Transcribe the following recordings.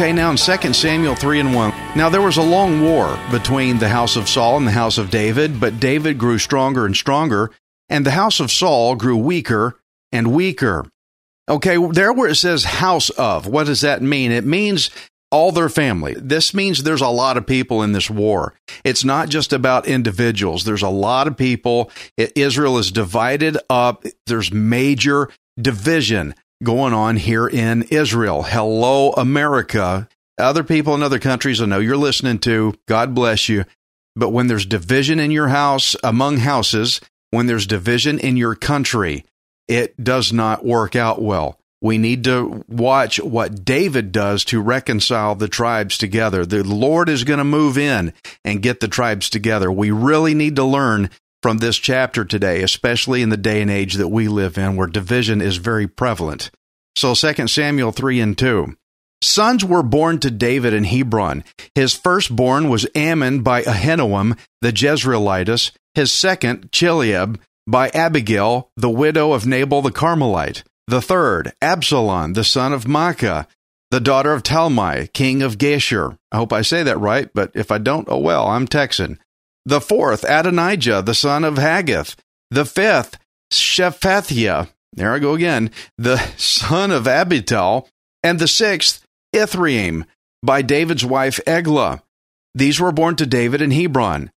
Okay, now in 2 Samuel 3 and 1. Now there was a long war between the house of Saul and the house of David, but David grew stronger and stronger, and the house of Saul grew weaker and weaker. Okay, there where it says house of, what does that mean? It means all their family. This means there's a lot of people in this war. It's not just about individuals. There's a lot of people. Israel is divided up. There's major division going on here in Israel. Hello, America. Other people in other countries I know you're listening to, God bless you. But when there's division in your house, among houses, when there's division in your country, it does not work out well. We need to watch what David does to reconcile the tribes together. The Lord is going to move in and get the tribes together. We really need to learn from this chapter today, especially in the day and age that we live in where division is very prevalent. So 2 Samuel 3 and 2. Sons were born to David in Hebron. His firstborn was Amnon by Ahinoam the Jezreelitess, his second, Chileab, by Abigail, the widow of Nabal the Carmelite. The third, Absalom, the son of Maacah, the daughter of Talmai, king of Geshur. I hope I say that right, but if I don't, oh well, I'm Texan. The fourth, Adonijah, the son of Haggith. The fifth, Shephatiah, there I go again, the son of Abital. And the sixth, Ithream, by David's wife Eglah. These were born to David in Hebron.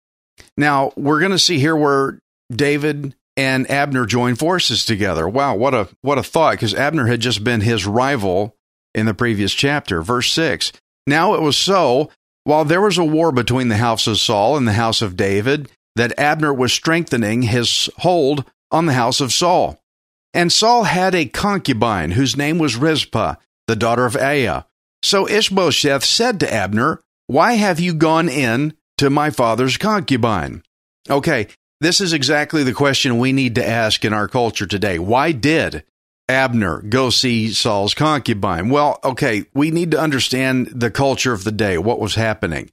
Now, we're going to see here where David and Abner join forces together. Wow, what a what a thought because Abner had just been his rival in the previous chapter. Verse 6. Now it was so while there was a war between the house of Saul and the house of David that Abner was strengthening his hold on the house of Saul. And Saul had a concubine whose name was Rizpah, the daughter of Aiah. So Ishbosheth said to Abner, Why have you gone in to my father's concubine? Okay, this is exactly the question we need to ask in our culture today. Why did Abner go see Saul's concubine? Well, okay, we need to understand the culture of the day, what was happening.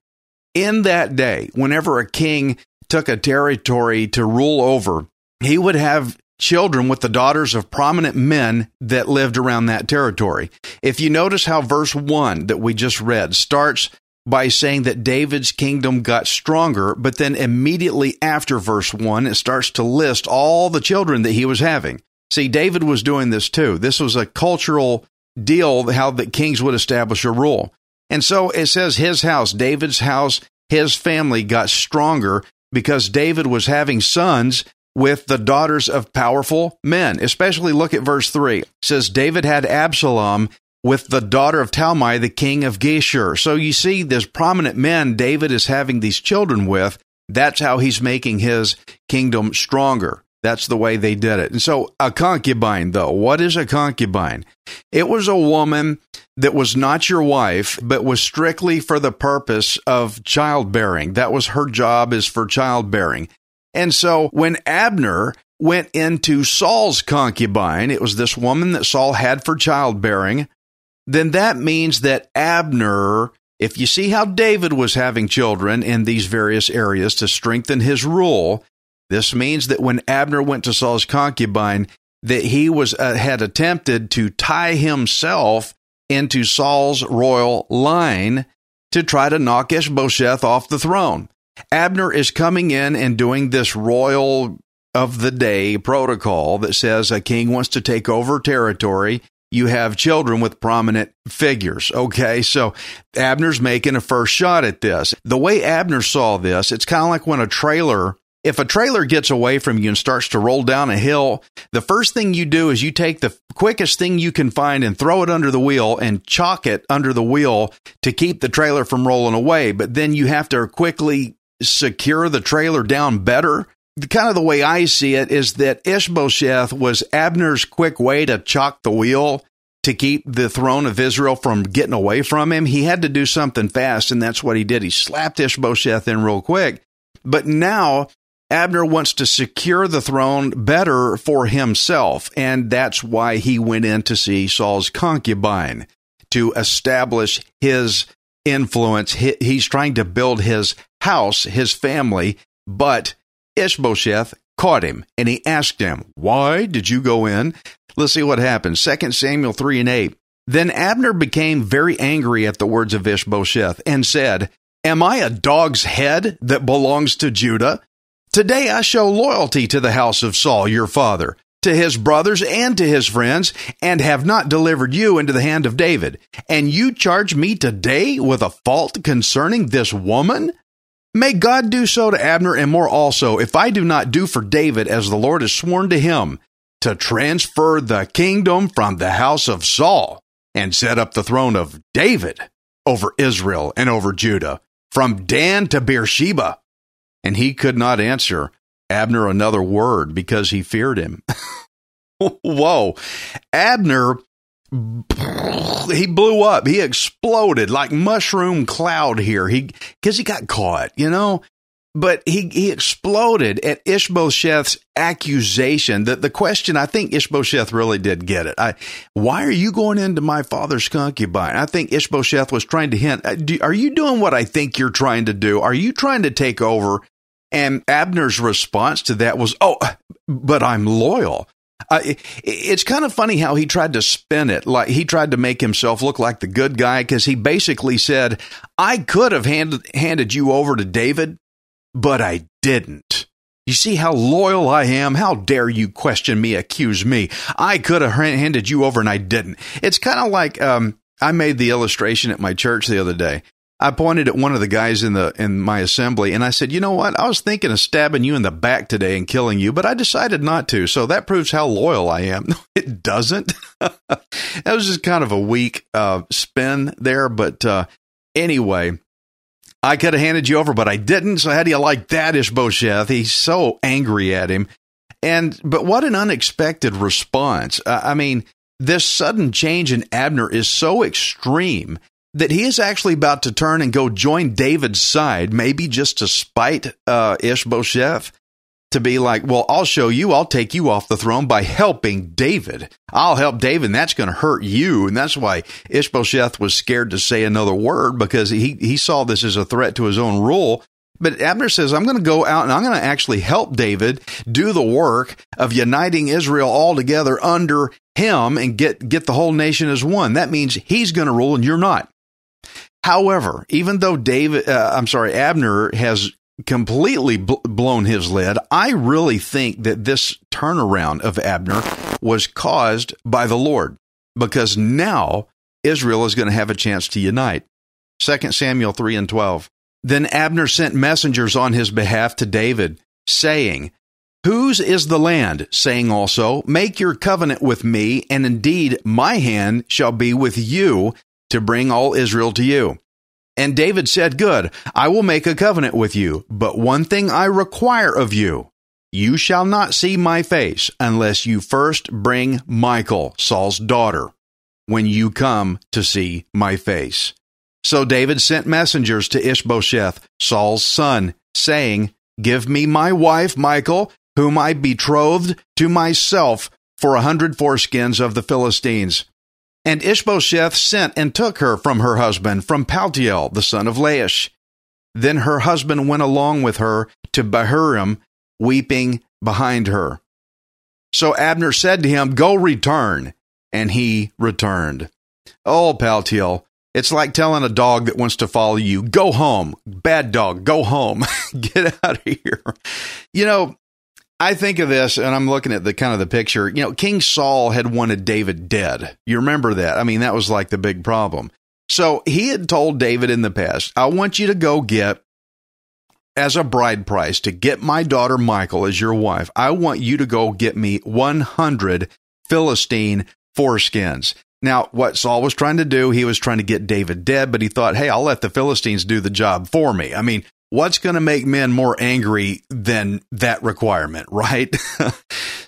In that day, whenever a king took a territory to rule over, he would have children with the daughters of prominent men that lived around that territory. If you notice how verse 1 that we just read starts by saying that David's kingdom got stronger, but then immediately after verse 1, it starts to list all the children that he was having. See, David was doing this too. This was a cultural deal, how the kings would establish a rule. And so it says his house, David's house, his family got stronger because David was having sons with the daughters of powerful men. Especially look at verse 3. It says David had Absalom with the daughter of Talmai, the king of Geshur. So you see, there's prominent men David is having these children with. That's how he's making his kingdom stronger. That's the way they did it. And so, a concubine, though, what is a concubine? It was a woman that was not your wife, but was strictly for the purpose of childbearing. That was her job, is for childbearing. And so, when Abner went into Saul's concubine, it was this woman that Saul had for childbearing then that means that Abner, if you see how David was having children in these various areas to strengthen his rule, this means that when Abner went to Saul's concubine, that he was uh, had attempted to tie himself into Saul's royal line to try to knock Ishbosheth off the throne. Abner is coming in and doing this royal of the day protocol that says a king wants to take over territory you have children with prominent figures. Okay, so Abner's making a first shot at this. The way Abner saw this, it's kind of like when a trailer if a trailer gets away from you and starts to roll down a hill, the first thing you do is you take the quickest thing you can find and throw it under the wheel and chalk it under the wheel to keep the trailer from rolling away. But then you have to quickly secure the trailer down better. Kind of the way I see it is that Ishbosheth was Abner's quick way to chalk the wheel to keep the throne of Israel from getting away from him. He had to do something fast, and that's what he did. He slapped Ishbosheth in real quick. But now Abner wants to secure the throne better for himself, and that's why he went in to see Saul's concubine to establish his influence. He's trying to build his house, his family, but Ishbosheth caught him and he asked him, Why did you go in? Let's see what happens. 2 Samuel 3 and 8. Then Abner became very angry at the words of Ishbosheth and said, Am I a dog's head that belongs to Judah? Today I show loyalty to the house of Saul, your father, to his brothers and to his friends, and have not delivered you into the hand of David. And you charge me today with a fault concerning this woman? May God do so to Abner and more also, if I do not do for David as the Lord has sworn to him, to transfer the kingdom from the house of Saul and set up the throne of David over Israel and over Judah, from Dan to Beersheba and he could not answer Abner another word because he feared him. Whoa. Abner, he blew up. He exploded like mushroom cloud here. He, cause he got caught, you know? But he, he exploded at Ishbosheth's accusation that the question, I think Ishbosheth really did get it. I, why are you going into my father's concubine? I think Ishbosheth was trying to hint, uh, are you doing what I think you're trying to do? Are you trying to take over? And Abner's response to that was, oh, but I'm loyal. Uh, it's kind of funny how he tried to spin it. Like he tried to make himself look like the good guy because he basically said, I could have handed, handed you over to David, but I didn't. You see how loyal I am? How dare you question me, accuse me? I could have handed you over and I didn't. It's kind of like um, I made the illustration at my church the other day. I pointed at one of the guys in the in my assembly and I said, "You know what? I was thinking of stabbing you in the back today and killing you, but I decided not to. So that proves how loyal I am." It doesn't. that was just kind of a weak uh, spin there, but uh, anyway, I could have handed you over, but I didn't. So how do you like that, Ishbosheth? He's so angry at him. And but what an unexpected response. Uh, I mean, this sudden change in Abner is so extreme that he is actually about to turn and go join David's side, maybe just to spite uh, Ishbosheth, to be like, well, I'll show you, I'll take you off the throne by helping David. I'll help David, and that's going to hurt you. And that's why Ishbosheth was scared to say another word because he, he saw this as a threat to his own rule. But Abner says, I'm going to go out and I'm going to actually help David do the work of uniting Israel all together under him and get, get the whole nation as one. That means he's going to rule and you're not. However, even though David, uh, I'm sorry, Abner has completely bl- blown his lid, I really think that this turnaround of Abner was caused by the Lord because now Israel is going to have a chance to unite. 2 Samuel 3 and 12. Then Abner sent messengers on his behalf to David, saying, Whose is the land? Saying also, Make your covenant with me, and indeed my hand shall be with you, to bring all Israel to you. And David said, Good, I will make a covenant with you, but one thing I require of you. You shall not see my face unless you first bring Michal, Saul's daughter, when you come to see my face. So David sent messengers to Ishbosheth, Saul's son, saying, Give me my wife, Michal, whom I betrothed to myself for a hundred foreskins of the Philistines. And Ishbosheth sent and took her from her husband, from Paltiel, the son of Laish. Then her husband went along with her to Bahurim, weeping behind her. So Abner said to him, Go return. And he returned. Oh, Paltiel, it's like telling a dog that wants to follow you, Go home. Bad dog, go home. Get out of here. You know, I think of this and I'm looking at the kind of the picture. You know, King Saul had wanted David dead. You remember that? I mean, that was like the big problem. So he had told David in the past, I want you to go get as a bride price to get my daughter Michal as your wife, I want you to go get me 100 Philistine foreskins. Now, what Saul was trying to do, he was trying to get David dead, but he thought, hey, I'll let the Philistines do the job for me. I mean, what's going to make men more angry than that requirement, right?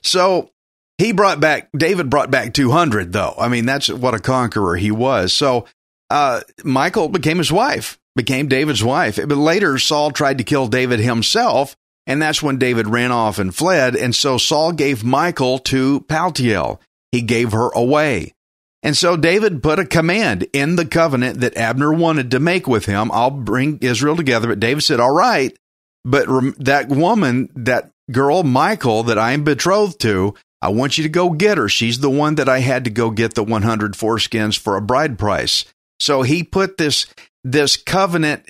so he brought back, David brought back 200, though. I mean, that's what a conqueror he was. So uh, Michal became his wife, became David's wife. But later, Saul tried to kill David himself. And that's when David ran off and fled. And so Saul gave Michal to Paltiel. He gave her away. And so David put a command in the covenant that Abner wanted to make with him. I'll bring Israel together. But David said, all right. But that woman, that girl, Michal, that I am betrothed to, I want you to go get her. She's the one that I had to go get the 100 foreskins for a bride price. So he put this, this covenant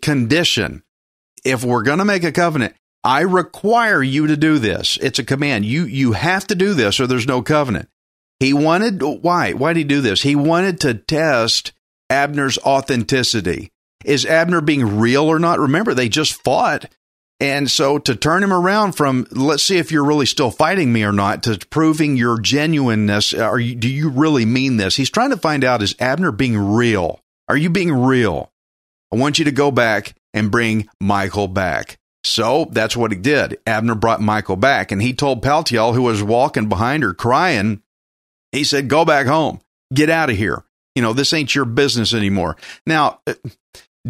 condition. If we're going to make a covenant, I require you to do this. It's a command. You, you have to do this or there's no covenant. He wanted, why? Why did he do this? He wanted to test Abner's authenticity. Is Abner being real or not? Remember, they just fought. And so to turn him around from, let's see if you're really still fighting me or not, to proving your genuineness, are you, do you really mean this? He's trying to find out, is Abner being real? Are you being real? I want you to go back and bring Michal back. So that's what he did. Abner brought Michal back and he told Paltiel, who was walking behind her crying, he said, Go back home. Get out of here. You know, this ain't your business anymore. Now,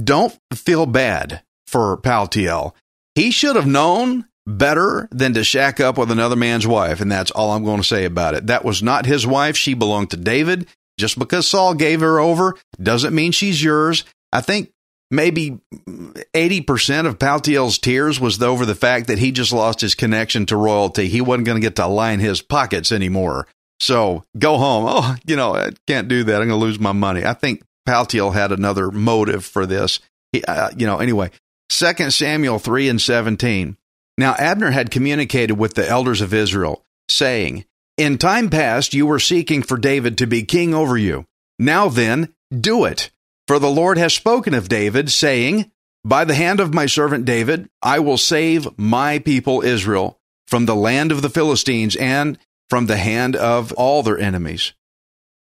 don't feel bad for Paltiel. He should have known better than to shack up with another man's wife, and that's all I'm going to say about it. That was not his wife. She belonged to David. Just because Saul gave her over doesn't mean she's yours. I think maybe 80% of Paltiel's tears was over the fact that he just lost his connection to royalty. He wasn't going to get to line his pockets anymore. So go home. Oh, you know, I can't do that. I'm going to lose my money. I think Paltiel had another motive for this. He, uh, you know, anyway, 2 Samuel 3 and 17. Now Abner had communicated with the elders of Israel, saying, In time past you were seeking for David to be king over you. Now then, do it. For the Lord has spoken of David, saying, By the hand of my servant David, I will save my people Israel from the land of the Philistines and from the hand of all their enemies.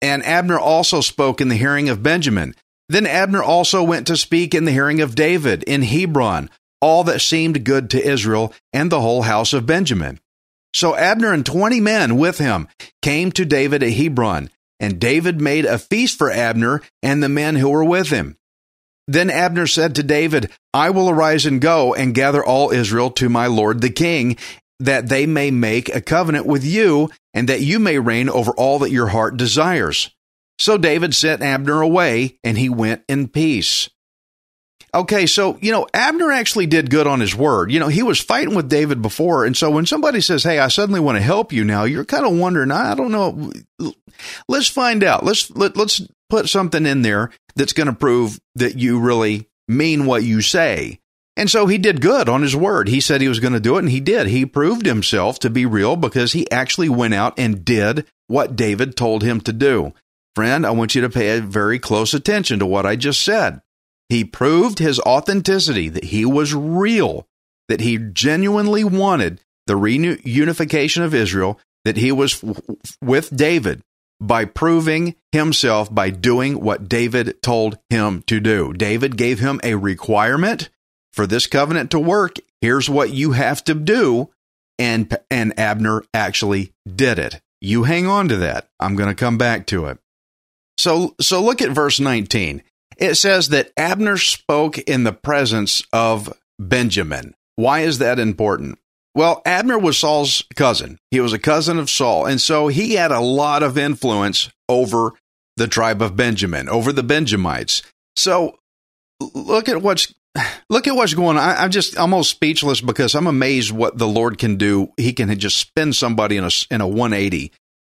And Abner also spoke in the hearing of Benjamin. Then Abner also went to speak in the hearing of David in Hebron, all that seemed good to Israel and the whole house of Benjamin. So Abner and twenty men with him came to David at Hebron, and David made a feast for Abner and the men who were with him. Then Abner said to David, I will arise and go and gather all Israel to my lord the king, that they may make a covenant with you, and that you may reign over all that your heart desires. So David sent Abner away, and he went in peace. Okay, so, you know, Abner actually did good on his word. You know, he was fighting with David before. And so when somebody says, Hey, I suddenly want to help you now, you're kind of wondering, I don't know. Let's find out. Let's, let, let's put something in there that's going to prove that you really mean what you say. And so he did good on his word. He said he was going to do it, and he did. He proved himself to be real because he actually went out and did what David told him to do. Friend, I want you to pay very close attention to what I just said. He proved his authenticity, that he was real, that he genuinely wanted the reunification of Israel, that he was with David by proving himself by doing what David told him to do. David gave him a requirement for this covenant to work, here's what you have to do. And, and Abner actually did it. You hang on to that. I'm going to come back to it. So, so look at verse 19. It says that Abner spoke in the presence of Benjamin. Why is that important? Well, Abner was Saul's cousin. He was a cousin of Saul. And so he had a lot of influence over the tribe of Benjamin, over the Benjamites. So look at what's look at what's going on. I, am just almost speechless because I'm amazed what the Lord can do. He can just spin somebody in a in a 180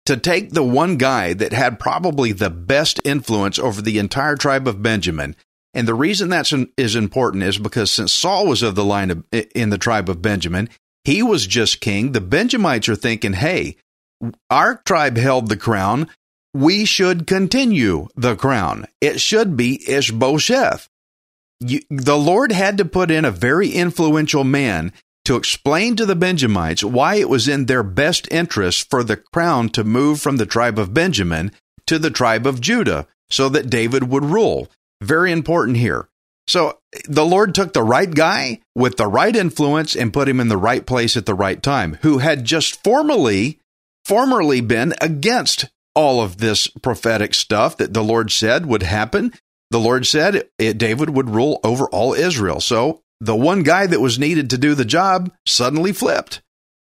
to take the one guy that had probably the best influence over the entire tribe of Benjamin. And the reason that is is important is because since Saul was of the line of, in the tribe of Benjamin, he was just king. The Benjamites are thinking, hey, our tribe held the crown. We should continue the crown. It should be Ishbosheth. You, the Lord had to put in a very influential man to explain to the Benjamites why it was in their best interest for the crown to move from the tribe of Benjamin to the tribe of Judah so that David would rule. Very important here. So the Lord took the right guy with the right influence and put him in the right place at the right time, who had just formerly, formerly been against all of this prophetic stuff that the Lord said would happen. The Lord said it, David would rule over all Israel. So the one guy that was needed to do the job suddenly flipped.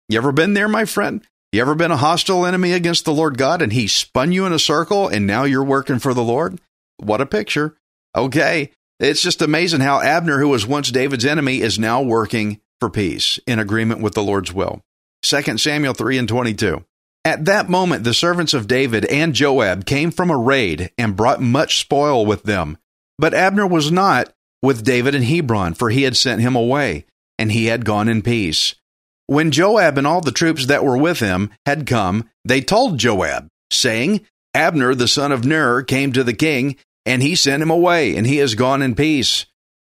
You ever been there, my friend? You ever been a hostile enemy against the Lord God and he spun you in a circle and now you're working for the Lord? What a picture. Okay. It's just amazing how Abner, who was once David's enemy, is now working for peace in agreement with the Lord's will. 2 Samuel 3 and 22. At that moment, the servants of David and Joab came from a raid and brought much spoil with them. But Abner was not with David in Hebron, for he had sent him away, and he had gone in peace. When Joab and all the troops that were with him had come, they told Joab, saying, Abner the son of Ner came to the king, and he sent him away, and he has gone in peace.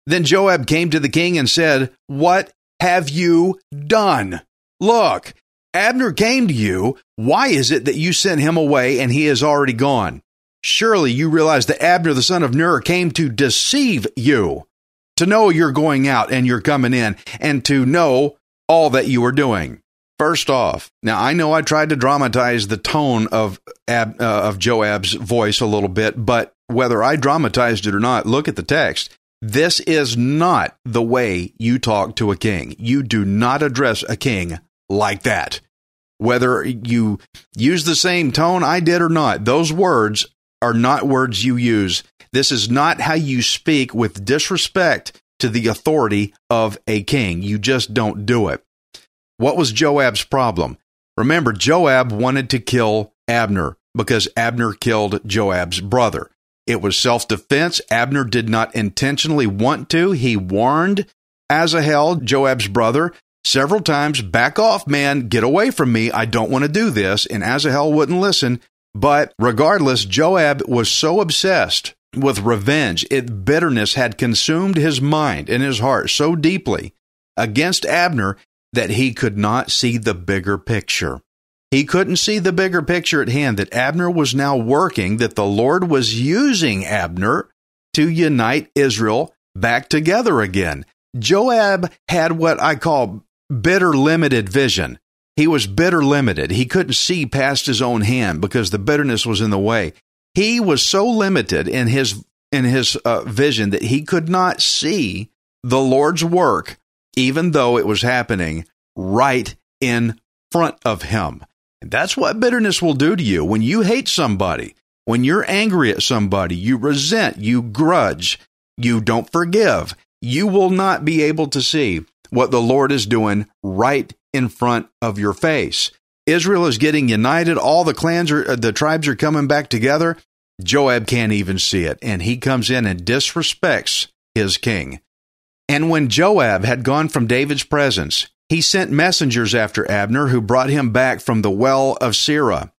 Then Joab came to the king and said, What have you done? Look, Abner came to you. Why is it that you sent him away and he has already gone? Surely you realize that Abner the son of Ner came to deceive you, to know you're going out and you're coming in, and to know all that you are doing. First off, now I know I tried to dramatize the tone of Ab, uh, of Joab's voice a little bit, but whether I dramatized it or not, look at the text. This is not the way you talk to a king. You do not address a king like that. Whether you use the same tone I did or not, those words are not words you use. This is not how you speak with disrespect to the authority of a king. You just don't do it. What was Joab's problem? Remember, Joab wanted to kill Abner because Abner killed Joab's brother. It was self defense. Abner did not intentionally want to. He warned Asahel, Joab's brother, several times back off, man, get away from me. I don't want to do this. And Asahel wouldn't listen. But regardless, Joab was so obsessed with revenge, it bitterness had consumed his mind and his heart so deeply against Abner that he could not see the bigger picture. He couldn't see the bigger picture at hand that Abner was now working, that the Lord was using Abner to unite Israel back together again. Joab had what I call bitter limited vision. He was bitter limited. He couldn't see past his own hand because the bitterness was in the way. He was so limited in his in his uh, vision that he could not see the Lord's work even though it was happening right in front of him. That's what bitterness will do to you. When you hate somebody, when you're angry at somebody, you resent, you grudge, you don't forgive, you will not be able to see what the Lord is doing right in front of your face. Israel is getting united. All the clans are, the tribes are coming back together. Joab can't even see it. And he comes in and disrespects his king. And when Joab had gone from David's presence, he sent messengers after Abner who brought him back from the well of Sirah.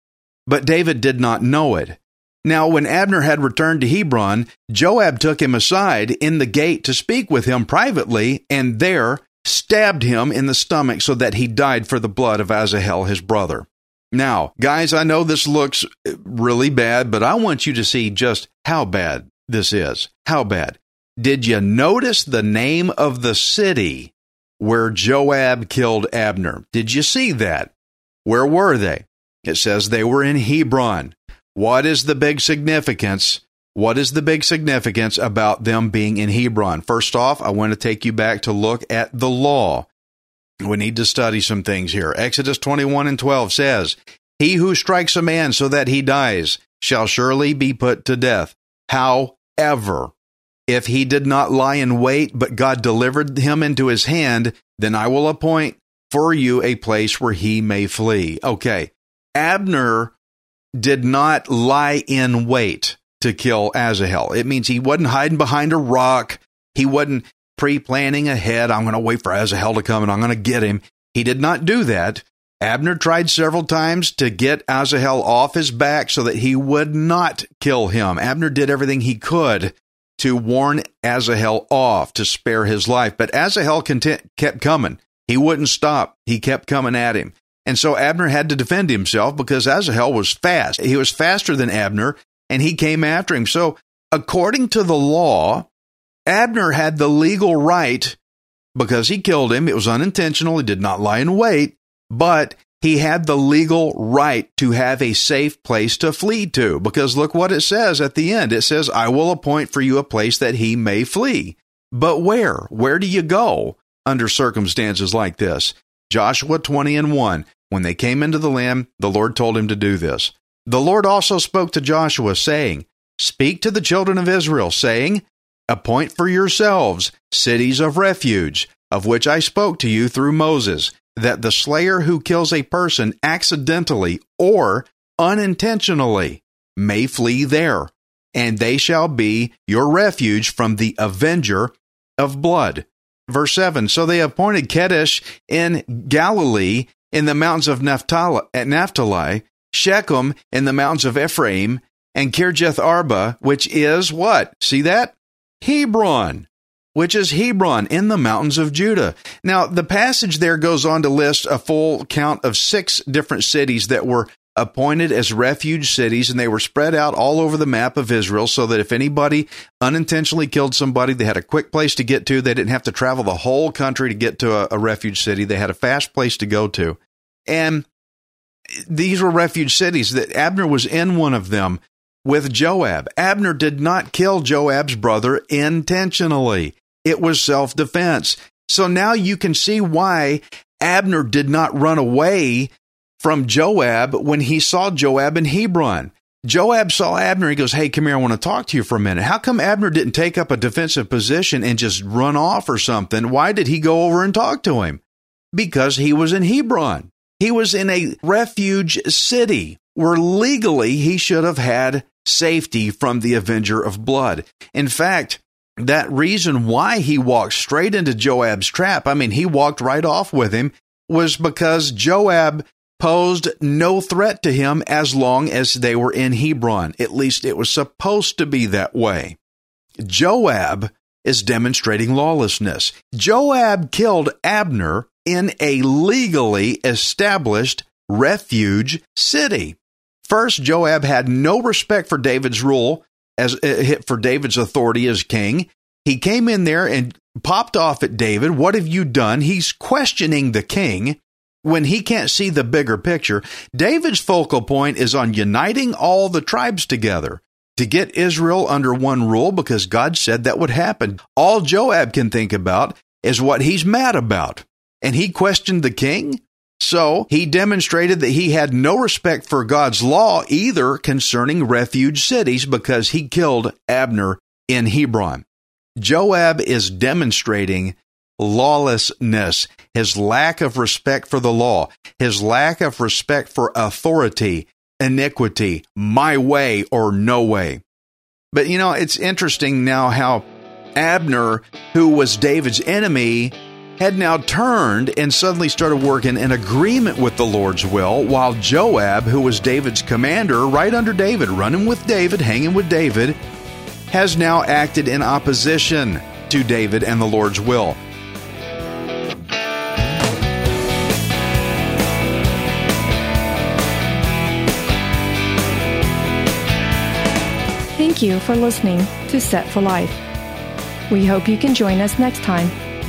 But David did not know it. Now, when Abner had returned to Hebron, Joab took him aside in the gate to speak with him privately, and there stabbed him in the stomach so that he died for the blood of Asahel, his brother. Now, guys, I know this looks really bad, but I want you to see just how bad this is. How bad. Did you notice the name of the city where Joab killed Abner? Did you see that? Where were they? It says they were in Hebron. What is the big significance? What is the big significance about them being in Hebron? First off, I want to take you back to look at the law. We need to study some things here. Exodus 21 and 12 says, He who strikes a man so that he dies shall surely be put to death. However, if he did not lie in wait, but God delivered him into his hand, then I will appoint for you a place where he may flee. Okay. Abner did not lie in wait to kill Asahel. It means he wasn't hiding behind a rock. He wasn't pre planning ahead. I'm going to wait for Asahel to come and I'm going to get him. He did not do that. Abner tried several times to get Asahel off his back so that he would not kill him. Abner did everything he could to warn Asahel off to spare his life. But Asahel content, kept coming. He wouldn't stop. He kept coming at him. And so Abner had to defend himself because Asahel was fast. He was faster than Abner and he came after him. So according to the law, Abner had the legal right because he killed him. It was unintentional. He did not lie in wait, but he had the legal right to have a safe place to flee to because look what it says at the end. It says, I will appoint for you a place that he may flee. But where? Where do you go under circumstances like this? Joshua 20 and 1. When they came into the land, the Lord told him to do this. The Lord also spoke to Joshua, saying, Speak to the children of Israel, saying, Appoint for yourselves cities of refuge, of which I spoke to you through Moses that the slayer who kills a person accidentally or unintentionally may flee there, and they shall be your refuge from the avenger of blood. Verse 7 So they appointed Kedesh in Galilee in the mountains of Naphtali, at Naphtali, Shechem in the mountains of Ephraim, and Kirjath Arba, which is what? See that? Hebron which is Hebron in the mountains of Judah. Now, the passage there goes on to list a full count of six different cities that were appointed as refuge cities, and they were spread out all over the map of Israel so that if anybody unintentionally killed somebody, they had a quick place to get to. They didn't have to travel the whole country to get to a, a refuge city. They had a fast place to go to. And these were refuge cities that Abner was in one of them with Joab. Abner did not kill Joab's brother intentionally. It was self defense. So now you can see why Abner did not run away from Joab when he saw Joab in Hebron. Joab saw Abner. He goes, Hey, come here. I want to talk to you for a minute. How come Abner didn't take up a defensive position and just run off or something? Why did he go over and talk to him? Because he was in Hebron. He was in a refuge city where legally he should have had safety from the avenger of blood. In fact, that reason why he walked straight into Joab's trap, I mean, he walked right off with him, was because Joab posed no threat to him as long as they were in Hebron. At least it was supposed to be that way. Joab is demonstrating lawlessness. Joab killed Abner in a legally established refuge city. First, Joab had no respect for David's rule as uh, for David's authority as king. He came in there and popped off at David. What have you done? He's questioning the king when he can't see the bigger picture. David's focal point is on uniting all the tribes together to get Israel under one rule because God said that would happen. All Joab can think about is what he's mad about. And he questioned the king. So he demonstrated that he had no respect for God's law either concerning refuge cities because he killed Abner in Hebron. Joab is demonstrating lawlessness, his lack of respect for the law, his lack of respect for authority, iniquity, my way or no way. But you know, it's interesting now how Abner, who was David's enemy, had now turned and suddenly started working in agreement with the Lord's will, while Joab, who was David's commander, right under David, running with David, hanging with David, has now acted in opposition to David and the Lord's will. Thank you for listening to Set for Life. We hope you can join us next time